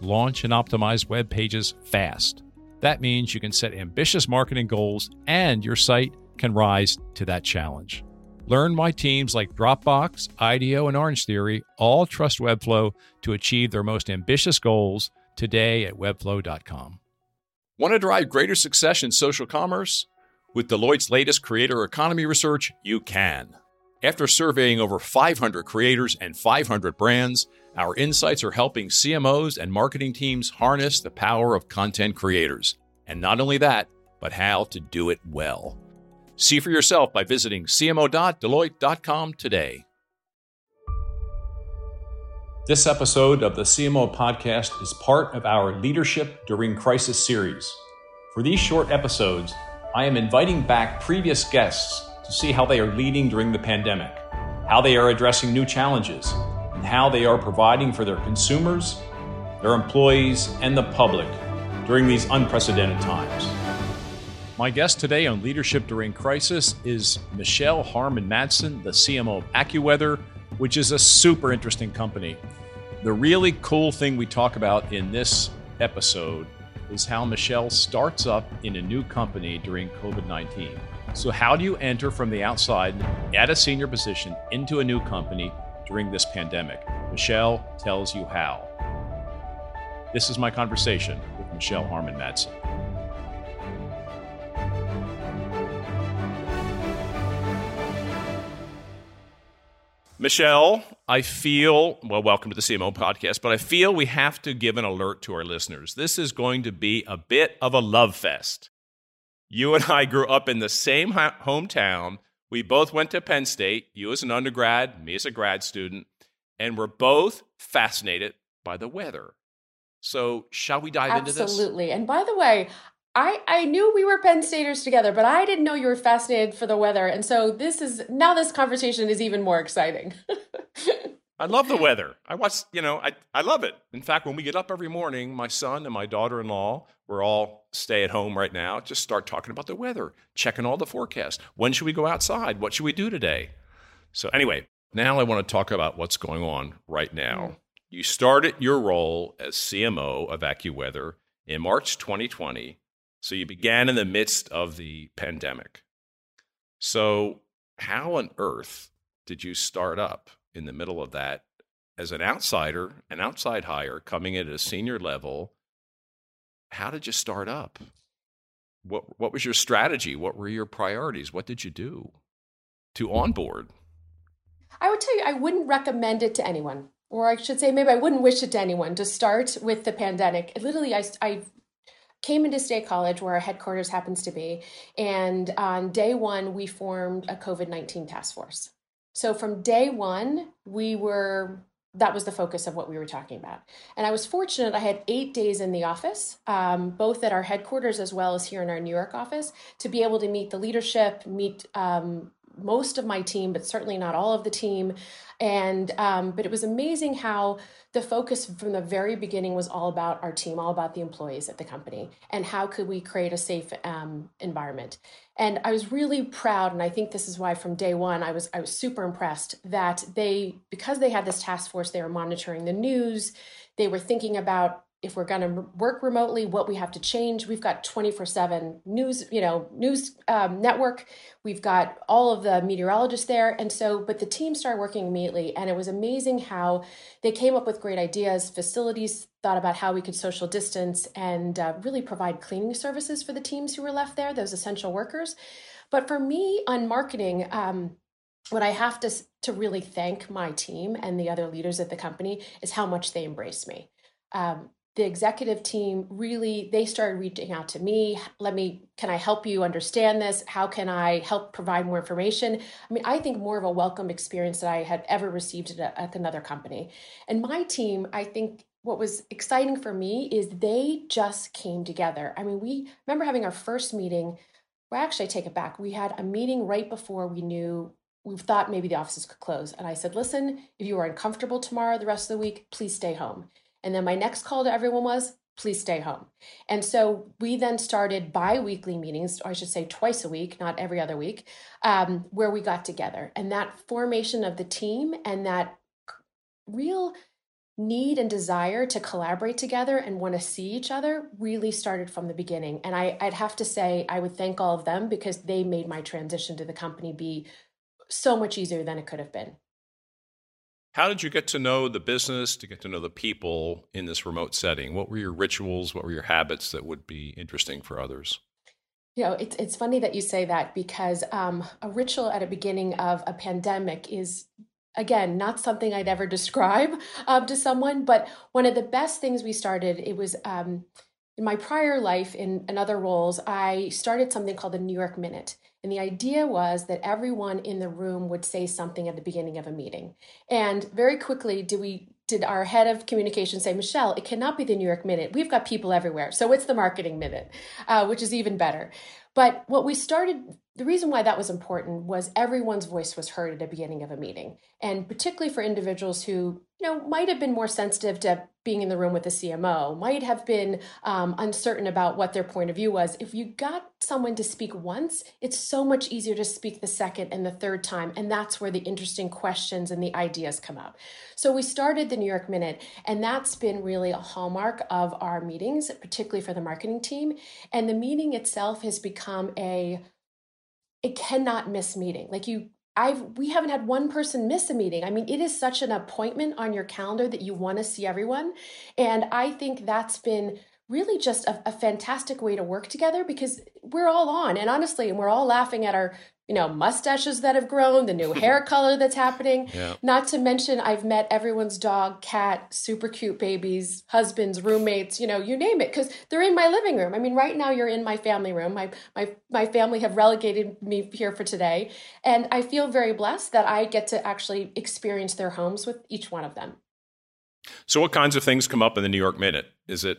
launch, and optimize web pages fast. That means you can set ambitious marketing goals and your site can rise to that challenge. Learn why teams like Dropbox, IDEO, and Orange Theory all trust Webflow to achieve their most ambitious goals today at webflow.com. Want to drive greater success in social commerce? With Deloitte's latest creator economy research, you can. After surveying over 500 creators and 500 brands, our insights are helping CMOs and marketing teams harness the power of content creators. And not only that, but how to do it well. See for yourself by visiting cmo.deloitte.com today. This episode of the CMO podcast is part of our Leadership During Crisis series. For these short episodes, I am inviting back previous guests to see how they are leading during the pandemic, how they are addressing new challenges, and how they are providing for their consumers, their employees, and the public during these unprecedented times. My guest today on Leadership During Crisis is Michelle Harmon Madsen, the CMO of AccuWeather, which is a super interesting company. The really cool thing we talk about in this episode is how Michelle starts up in a new company during COVID 19. So, how do you enter from the outside at a senior position into a new company during this pandemic? Michelle tells you how. This is my conversation with Michelle Harmon Madsen. Michelle, I feel, well, welcome to the CMO podcast, but I feel we have to give an alert to our listeners. This is going to be a bit of a love fest. You and I grew up in the same hometown. We both went to Penn State, you as an undergrad, me as a grad student, and we're both fascinated by the weather. So, shall we dive Absolutely. into this? Absolutely. And by the way, I, I knew we were Penn Staters together, but I didn't know you were fascinated for the weather. And so this is now this conversation is even more exciting. I love the weather. I watch, you know, I, I love it. In fact, when we get up every morning, my son and my daughter in law, we're all stay at home right now, just start talking about the weather, checking all the forecasts. When should we go outside? What should we do today? So, anyway, now I want to talk about what's going on right now. Mm. You started your role as CMO of AccuWeather in March 2020 so you began in the midst of the pandemic. So, how on earth did you start up in the middle of that as an outsider, an outside hire coming in at a senior level? How did you start up? What, what was your strategy? What were your priorities? What did you do to onboard? I would tell you, I wouldn't recommend it to anyone or I should say, maybe I wouldn't wish it to anyone to start with the pandemic. Literally, I, I came into State College, where our headquarters happens to be, and on day one, we formed a COVID 19 task force. So from day one, we were that was the focus of what we were talking about. And I was fortunate, I had eight days in the office, um, both at our headquarters as well as here in our New York office, to be able to meet the leadership, meet um, most of my team, but certainly not all of the team. And um, but it was amazing how the focus from the very beginning was all about our team, all about the employees at the company, and how could we create a safe um, environment. And I was really proud, and I think this is why from day one I was I was super impressed that they because they had this task force, they were monitoring the news, they were thinking about if we're going to work remotely what we have to change. We've got 24-7 news you know news um, network. We've got all of the meteorologists there. And so but the team started working immediately and it was amazing how they came up with great ideas. Facilities thought about how we could social distance and uh, really provide cleaning services for the teams who were left there those essential workers. But for me on marketing um, what I have to to really thank my team and the other leaders at the company is how much they embraced me. Um, the executive team really they started reaching out to me let me can i help you understand this how can i help provide more information i mean i think more of a welcome experience that i had ever received at, at another company and my team i think what was exciting for me is they just came together. I mean, we remember having our first meeting. Well, actually, I take it back. We had a meeting right before we knew we thought maybe the offices could close. And I said, listen, if you are uncomfortable tomorrow, the rest of the week, please stay home. And then my next call to everyone was, please stay home. And so we then started bi weekly meetings, or I should say twice a week, not every other week, um, where we got together. And that formation of the team and that real need and desire to collaborate together and want to see each other really started from the beginning. And I, would have to say, I would thank all of them because they made my transition to the company be so much easier than it could have been. How did you get to know the business, to get to know the people in this remote setting? What were your rituals? What were your habits that would be interesting for others? You know, it's it's funny that you say that because um, a ritual at a beginning of a pandemic is again not something I'd ever describe um, to someone. But one of the best things we started it was um, in my prior life in, in other roles. I started something called the New York Minute, and the idea was that everyone in the room would say something at the beginning of a meeting. And very quickly, did we did our head of communication say, Michelle, it cannot be the New York Minute. We've got people everywhere. So it's the marketing minute, uh, which is even better. But what we started, the reason why that was important was everyone's voice was heard at the beginning of a meeting. And particularly for individuals who, you know, might have been more sensitive to being in the room with the CMO, might have been um, uncertain about what their point of view was. If you got someone to speak once, it's so much easier to speak the second and the third time. And that's where the interesting questions and the ideas come up. So we started the New York Minute, and that's been really a hallmark of our meetings, particularly for the marketing team. And the meeting itself has become a it cannot miss meeting. Like you I've we haven't had one person miss a meeting. I mean, it is such an appointment on your calendar that you want to see everyone. And I think that's been really just a, a, fantastic way to work together because we're all on and honestly and we're all laughing at our you know, mustaches that have grown, the new hair color that's happening. Yeah. Not to mention, I've met everyone's dog, cat, super cute babies, husbands, roommates, you know, you name it, because they're in my living room. I mean, right now you're in my family room. My, my, my family have relegated me here for today. And I feel very blessed that I get to actually experience their homes with each one of them. So, what kinds of things come up in the New York Minute? Is it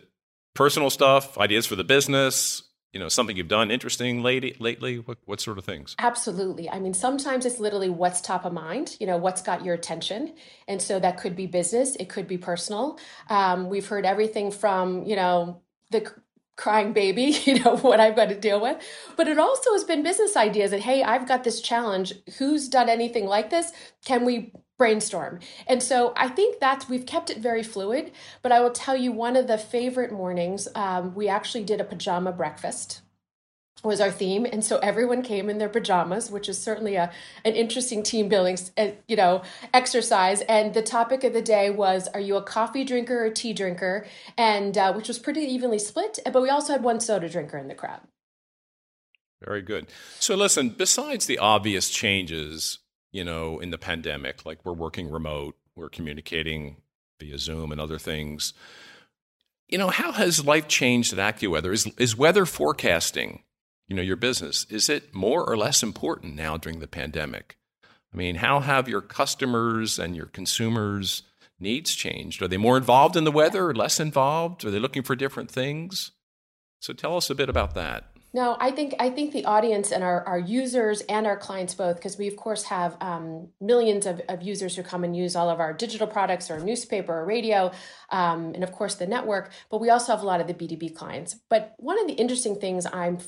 personal stuff, ideas for the business, you know something you've done interesting lately lately? What, what sort of things? Absolutely. I mean sometimes it's literally what's top of mind you know what's got your attention. And so that could be business it could be personal. Um, we've heard everything from you know the crying baby you know what i've got to deal with. But it also has been business ideas that hey i've got this challenge. Who's done anything like this? Can we brainstorm. And so I think that's, we've kept it very fluid. But I will tell you, one of the favorite mornings, um, we actually did a pajama breakfast was our theme and so everyone came in their pajamas which is certainly a an interesting team building uh, you know exercise and the topic of the day was are you a coffee drinker or tea drinker and uh, which was pretty evenly split but we also had one soda drinker in the crowd very good so listen besides the obvious changes you know, in the pandemic, like we're working remote, we're communicating via Zoom and other things. You know, how has life changed at AccuWeather? Is, is weather forecasting, you know, your business, is it more or less important now during the pandemic? I mean, how have your customers and your consumers' needs changed? Are they more involved in the weather less involved? Are they looking for different things? So tell us a bit about that. No, I think I think the audience and our, our users and our clients both, because we of course have um, millions of, of users who come and use all of our digital products or newspaper or radio, um, and of course the network. But we also have a lot of the B two B clients. But one of the interesting things I'm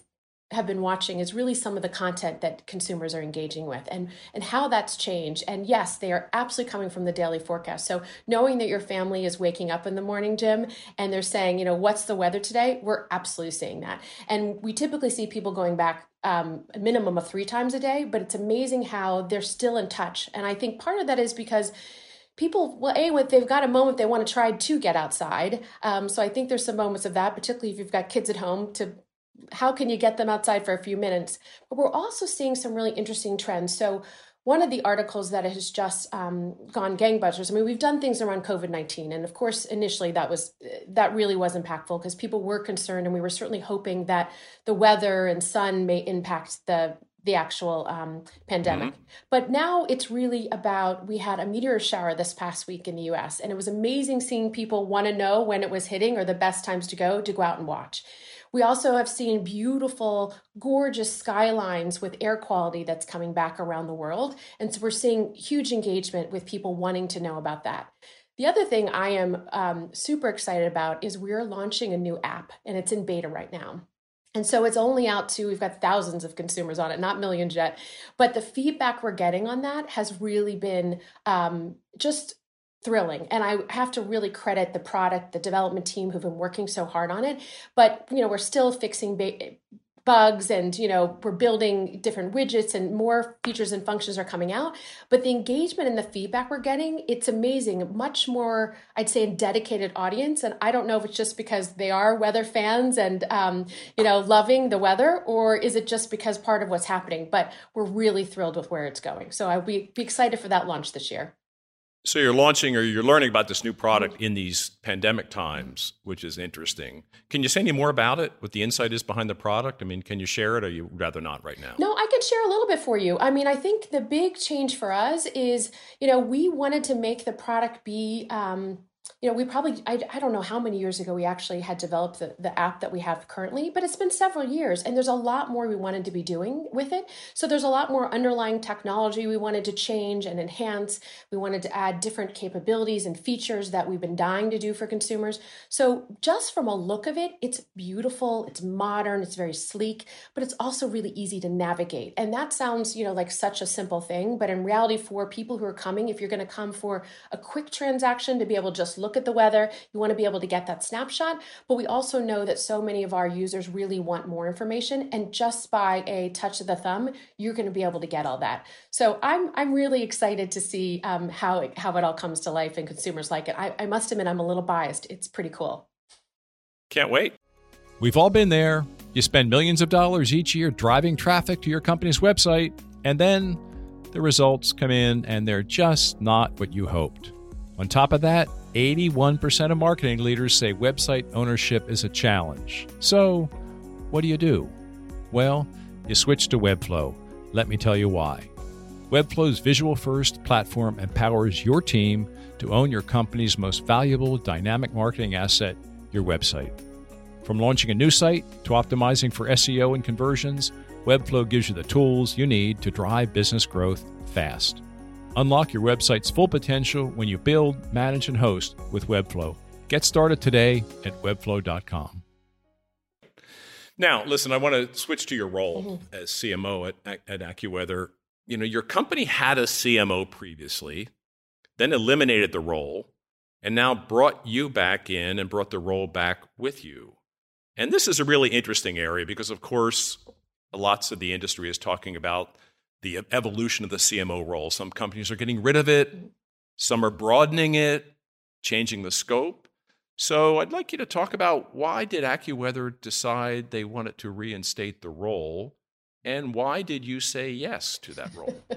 have been watching is really some of the content that consumers are engaging with and and how that's changed. And yes they are absolutely coming from the daily forecast. So knowing that your family is waking up in the morning jim and they're saying you know what's the weather today? We're absolutely seeing that. And we typically see people going back um, a minimum of three times a day but it's amazing how they're still in touch. And i think part of that is because people well a if they've got a moment they want to try to get outside um, so i think there's some moments of that particularly if you've got kids at home to how can you get them outside for a few minutes? But we're also seeing some really interesting trends. So one of the articles that has just um, gone gangbusters. I mean, we've done things around COVID nineteen, and of course, initially that was that really was impactful because people were concerned, and we were certainly hoping that the weather and sun may impact the the actual um, pandemic. Mm-hmm. But now it's really about we had a meteor shower this past week in the US, and it was amazing seeing people want to know when it was hitting or the best times to go to go out and watch. We also have seen beautiful, gorgeous skylines with air quality that's coming back around the world. And so we're seeing huge engagement with people wanting to know about that. The other thing I am um, super excited about is we're launching a new app, and it's in beta right now. And so it's only out to, we've got thousands of consumers on it, not millions yet. But the feedback we're getting on that has really been um, just thrilling. And I have to really credit the product, the development team who've been working so hard on it. But, you know, we're still fixing ba- bugs and you know we're building different widgets and more features and functions are coming out. But the engagement and the feedback we're getting it's amazing. Much more i'd say a dedicated audience. And i don't know if it's just because they are weather fans and um, you know loving the weather or is it just because part of what's happening? But we're really thrilled with where it's going. So i'll be, be excited for that launch this year so you're launching or you're learning about this new product in these pandemic times, which is interesting. Can you say any more about it? What the insight is behind the product? I mean, can you share it, or you rather not right now? No, I can share a little bit for you. I mean, I think the big change for us is, you know, we wanted to make the product be. Um, you know, we probably, I, I don't know how many years ago we actually had developed the, the app that we have currently, but it's been several years and there's a lot more we wanted to be doing with it. So there's a lot more underlying technology we wanted to change and enhance. We wanted to add different capabilities and features that we've been dying to do for consumers. So just from a look of it, it's beautiful, it's modern, it's very sleek, but it's also really easy to navigate. And that sounds, you know, like such a simple thing, but in reality, for people who are coming, if you're going to come for a quick transaction to be able to just look look at the weather. You want to be able to get that snapshot. But we also know that so many of our users really want more information. And just by a touch of the thumb, you're going to be able to get all that. So I'm, I'm really excited to see um, how, it, how it all comes to life and consumers like it. I, I must admit, I'm a little biased. It's pretty cool. Can't wait. We've all been there. You spend millions of dollars each year driving traffic to your company's website, and then the results come in and they're just not what you hoped. On top of that, 81% of marketing leaders say website ownership is a challenge. So, what do you do? Well, you switch to Webflow. Let me tell you why. Webflow's visual first platform empowers your team to own your company's most valuable dynamic marketing asset, your website. From launching a new site to optimizing for SEO and conversions, Webflow gives you the tools you need to drive business growth fast. Unlock your website's full potential when you build, manage, and host with Webflow. Get started today at webflow.com. Now, listen, I want to switch to your role mm-hmm. as CMO at, at AccuWeather. You know, your company had a CMO previously, then eliminated the role, and now brought you back in and brought the role back with you. And this is a really interesting area because, of course, lots of the industry is talking about the evolution of the CMO role. Some companies are getting rid of it, some are broadening it, changing the scope. So I'd like you to talk about why did AccuWeather decide they wanted to reinstate the role, and why did you say yes to that role?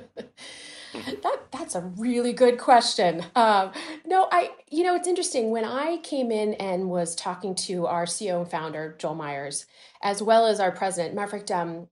that that's a really good question. Um, no, I you know it's interesting when I came in and was talking to our CEO and founder Joel Myers, as well as our president. Fact, um,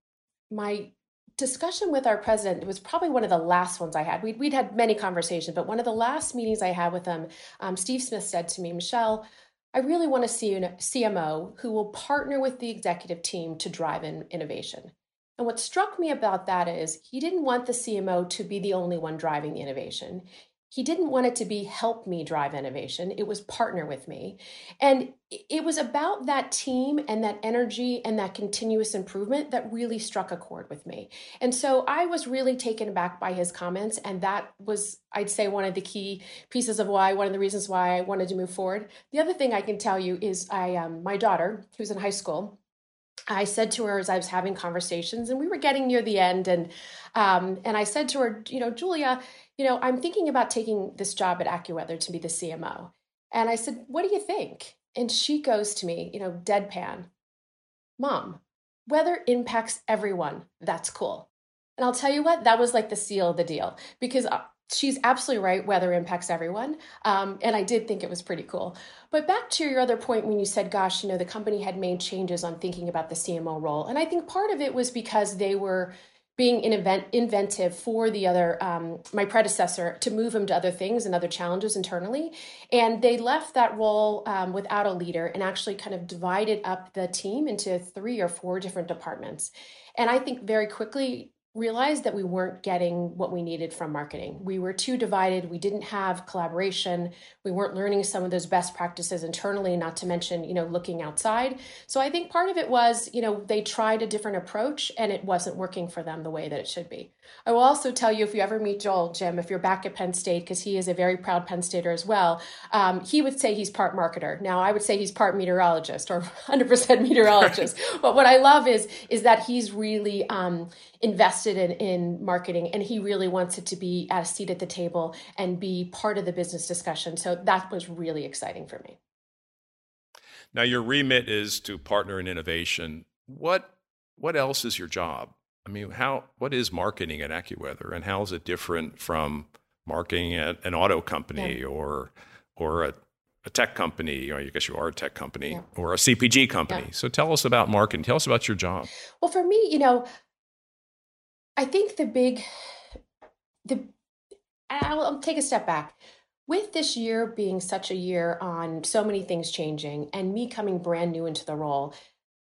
my discussion with our president was probably one of the last ones I had. We'd, we'd had many conversations, but one of the last meetings I had with him, um, Steve Smith said to me, Michelle, I really want to see a CMO who will partner with the executive team to drive in innovation. And what struck me about that is he didn't want the CMO to be the only one driving the innovation he didn't want it to be help me drive innovation it was partner with me. And it was about that team and that energy and that continuous improvement that really struck a chord with me. And so i was really taken aback by his comments and that was i'd say one of the key pieces of why one of the reasons why i wanted to move forward. The other thing i can tell you is i um, my daughter who's in high school I said to her as I was having conversations, and we were getting near the end, and um, and I said to her, you know, Julia, you know, I'm thinking about taking this job at AccuWeather to be the CMO. And I said, what do you think? And she goes to me, you know, deadpan, Mom, weather impacts everyone. That's cool. And I'll tell you what, that was like the seal of the deal because uh, she's absolutely right. Weather impacts everyone. Um, and I did think it was pretty cool. But back to your other point when you said, gosh, you know, the company had made changes on thinking about the CMO role. And I think part of it was because they were being invent, inventive for the other um, my predecessor to move him to other things and other challenges internally and they left that role um, without a leader and actually kind of divided up the team into three or four different departments and i think very quickly realized that we weren't getting what we needed from marketing. We were too divided. We didn't have collaboration. We weren't learning some of those best practices internally, not to mention, you know, looking outside. So I think part of it was, you know, they tried a different approach and it wasn't working for them the way that it should be. I will also tell you if you ever meet Joel, Jim, if you're back at Penn State, because he is a very proud Penn Stater as well, um, he would say he's part marketer. Now I would say he's part meteorologist or 100% meteorologist. but what I love is is that he's really um, invested in, in marketing and he really wants it to be at a seat at the table and be part of the business discussion. So that was really exciting for me. Now your remit is to partner in innovation. What what else is your job? I mean, how what is marketing at AccuWeather, and how is it different from marketing at an auto company yeah. or or a, a, tech company? Or I guess you are a tech company yeah. or a CPG company. Yeah. So tell us about marketing. Tell us about your job. Well, for me, you know, I think the big the I'll, I'll take a step back. With this year being such a year on so many things changing and me coming brand new into the role,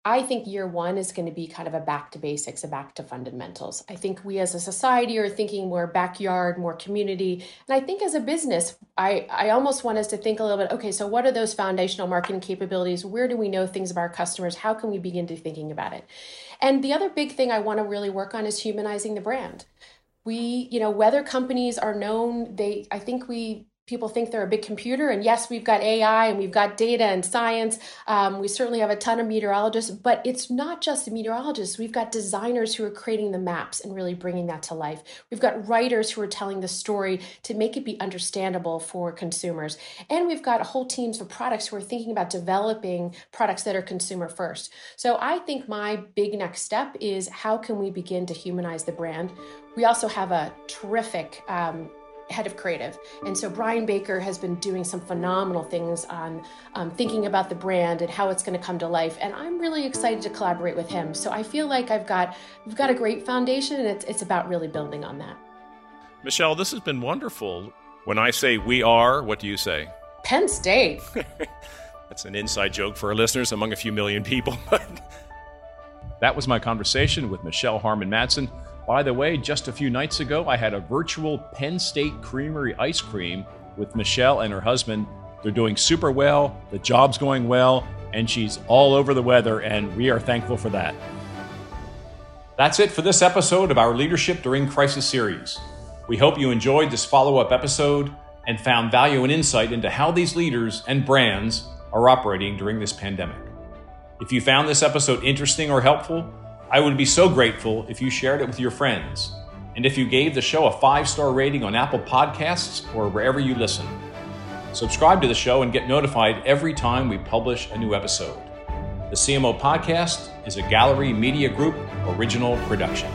I think year one is going to be kind of a back to basics, a back to fundamentals. I think we as a society are thinking more backyard, more community. And I think as a business, I, I almost want us to think a little bit okay, so what are those foundational marketing capabilities? Where do we know things about our customers? How can we begin to thinking about it? And the other big thing I want to really work on is humanizing the brand. We, you know, weather companies are known, they, I think we people think they're a big computer. And yes, we've got AI and we've got data and science. Um, we certainly have a ton of meteorologists, but it's not just the meteorologists. We've got designers who are creating the maps and really bringing that to life. We've got writers who are telling the story to make it be understandable for consumers. And we've got whole teams of products who are thinking about developing products that are consumer first. So I think my big next step is how can we begin to humanize the brand? We also have a terrific um, head of creative. And so Brian Baker has been doing some phenomenal things on um, thinking about the brand and how it's going to come to life. And I'm really excited to collaborate with him. So I feel like I've got we've got a great foundation, and it's it's about really building on that. Michelle, this has been wonderful. When I say we are, what do you say? Penn State. That's an inside joke for our listeners among a few million people. that was my conversation with Michelle Harmon Madsen by the way, just a few nights ago, I had a virtual Penn State Creamery ice cream with Michelle and her husband. They're doing super well, the job's going well, and she's all over the weather, and we are thankful for that. That's it for this episode of our Leadership During Crisis series. We hope you enjoyed this follow up episode and found value and insight into how these leaders and brands are operating during this pandemic. If you found this episode interesting or helpful, I would be so grateful if you shared it with your friends and if you gave the show a five star rating on Apple Podcasts or wherever you listen. Subscribe to the show and get notified every time we publish a new episode. The CMO Podcast is a Gallery Media Group original production.